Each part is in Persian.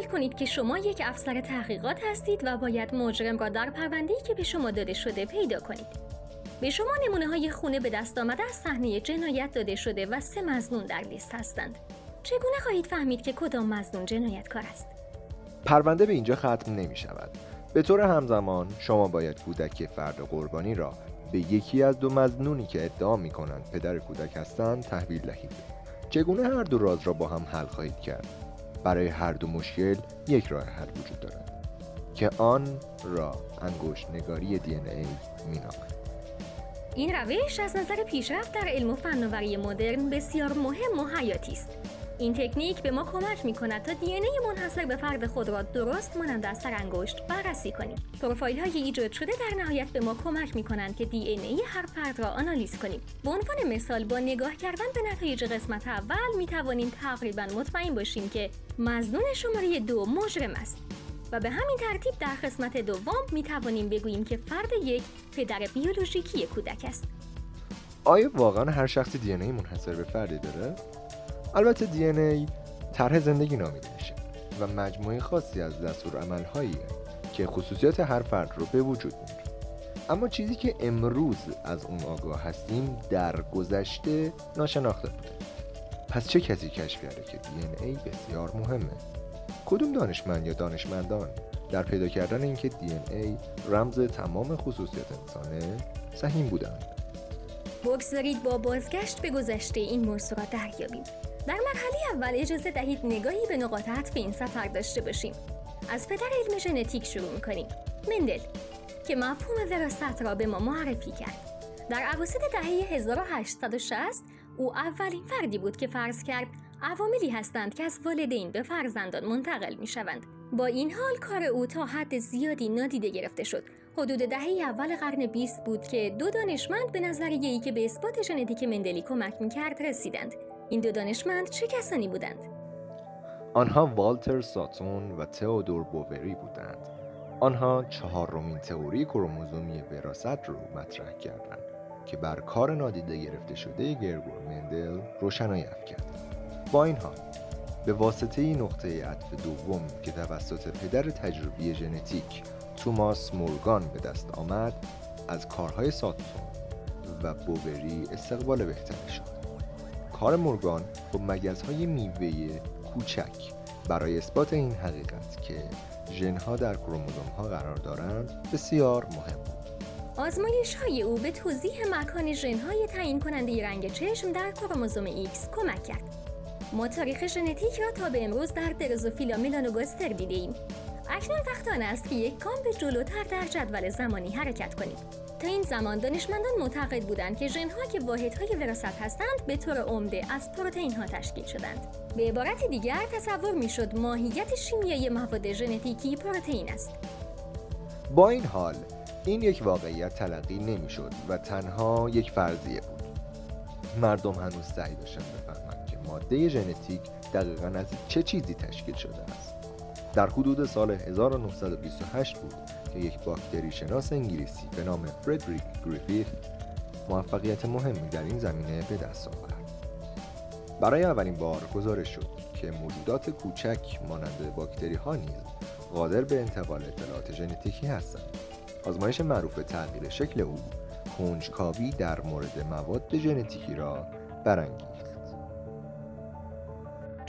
خیال کنید که شما یک افسر تحقیقات هستید و باید مجرم را در پرونده‌ای که به شما داده شده پیدا کنید. به شما نمونه های خونه به دست آمده از صحنه جنایت داده شده و سه مزنون در لیست هستند. چگونه خواهید فهمید که کدام مزنون جنایتکار است؟ پرونده به اینجا ختم نمی شود. به طور همزمان شما باید کودک فرد قربانی را به یکی از دو مزنونی که ادعا می کنند پدر کودک هستند تحویل دهید. چگونه هر دو راز را با هم حل خواهید کرد؟ برای هر دو مشکل یک راه حل وجود دارد که آن را انگشت نگاری دی ای می این روش از نظر پیشرفت در علم و فناوری مدرن بسیار مهم و حیاتی است. این تکنیک به ما کمک می کند تا دی منحصر به فرد خود را درست مانند از انگشت بررسی کنیم. پروفایل های ایجاد شده در نهایت به ما کمک می کنند که دی ای هر فرد را آنالیز کنیم. به عنوان مثال با نگاه کردن به نتایج قسمت اول می توانیم تقریبا مطمئن باشیم که مزنون شماره دو مجرم است. و به همین ترتیب در قسمت دوم می توانیم بگوییم که فرد یک پدر بیولوژیکی کودک است. آیا واقعا هر شخصی دی منحصر به فردی داره؟ البته دی ای طرح زندگی نامیده میشه و مجموعه خاصی از دستور عملهایی که خصوصیات هر فرد رو به وجود میاره. اما چیزی که امروز از اون آگاه هستیم در گذشته ناشناخته بوده. پس چه کسی کشف کرده که دی ای بسیار مهمه؟ کدوم دانشمند یا دانشمندان در پیدا کردن اینکه دی ای رمز تمام خصوصیات انسانه سهیم بودند؟ بگذارید با بازگشت به گذشته این موضوع را دریابیم. در مرحله اول اجازه دهید نگاهی به نقاط عطف این سفر داشته باشیم از پدر علم ژنتیک شروع می‌کنیم مندل که مفهوم وراثت را به ما معرفی کرد در اواسط دهه 1860 او اولین فردی بود که فرض کرد عواملی هستند که از والدین به فرزندان منتقل می شوند. با این حال کار او تا حد زیادی نادیده گرفته شد. حدود دهه اول قرن 20 بود که دو دانشمند به نظریه ای که به اثبات ژنتیک مندلی کمک می‌کرد رسیدند. این دو دانشمند چه کسانی بودند؟ آنها والتر ساتون و تئودور بووری بودند. آنها چهارمین تئوری کروموزومی وراثت رو مطرح کردند که بر کار نادیده گرفته شده گرگور مندل روشنایی افکند. با این حال به واسطه نقطه عطف دوم که توسط پدر تجربی ژنتیک توماس مورگان به دست آمد از کارهای ساتون و بووری استقبال بهتری شد کار مورگان با مگزهای میوه کوچک برای اثبات این حقیقت که ژنها در کروموزوم ها قرار دارند بسیار مهم بود آزمایش های او به توضیح مکان ژنهای تعیین کننده رنگ چشم در کروموزوم X کمک کرد. ما تاریخ ژنتیک را تا به امروز در درزوفیلا میلانوگاستر دیده ایم. اکنون وقت آن است که یک گام جلوتر در جدول زمانی حرکت کنیم. تا این زمان دانشمندان معتقد بودند که ژنها که واحدهای وراثت هستند به طور عمده از پروتئین ها تشکیل شدند. به عبارت دیگر تصور می‌شد ماهیت شیمیایی مواد ژنتیکی پروتئین است. با این حال این یک واقعیت تلقی نمی‌شد و تنها یک فرضیه بود. مردم هنوز سعی داشتند بفهمند که ماده ژنتیک دقیقا از چه چیزی تشکیل شده است. در حدود سال 1928 بود که یک باکتری شناس انگلیسی به نام فردریک گریفیث موفقیت مهمی در این زمینه به دست آورد. برای اولین بار گزارش شد که موجودات کوچک مانند باکتری ها نیز قادر به انتقال اطلاعات ژنتیکی هستند. آزمایش معروف تغییر شکل او کنجکاوی در مورد مواد ژنتیکی را برانگیخت.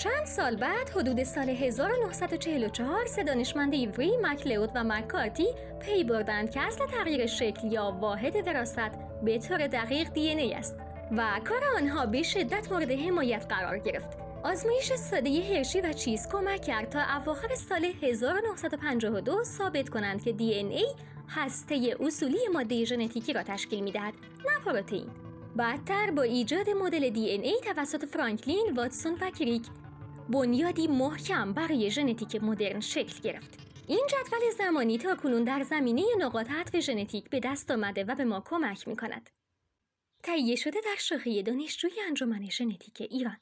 چند سال بعد حدود سال 1944 سه دانشمند ایوری مکلود و مکارتی پی بردند که اصل تغییر شکل یا واحد وراثت به طور دقیق دی ای است و کار آنها به شدت مورد حمایت قرار گرفت. آزمایش ساده هرشی و چیز کمک کرد تا اواخر سال 1952 ثابت کنند که دی ای هسته اصولی ماده ژنتیکی را تشکیل می‌دهد نه پروتئین. بعدتر با ایجاد مدل دی ای توسط فرانکلین، واتسون و کریک بنیادی محکم برای ژنتیک مدرن شکل گرفت. این جدول زمانی تا کنون در زمینه نقاط عطف ژنتیک به دست آمده و به ما کمک می کند. تهیه شده در شاخه دانشجوی انجمن ژنتیک ایران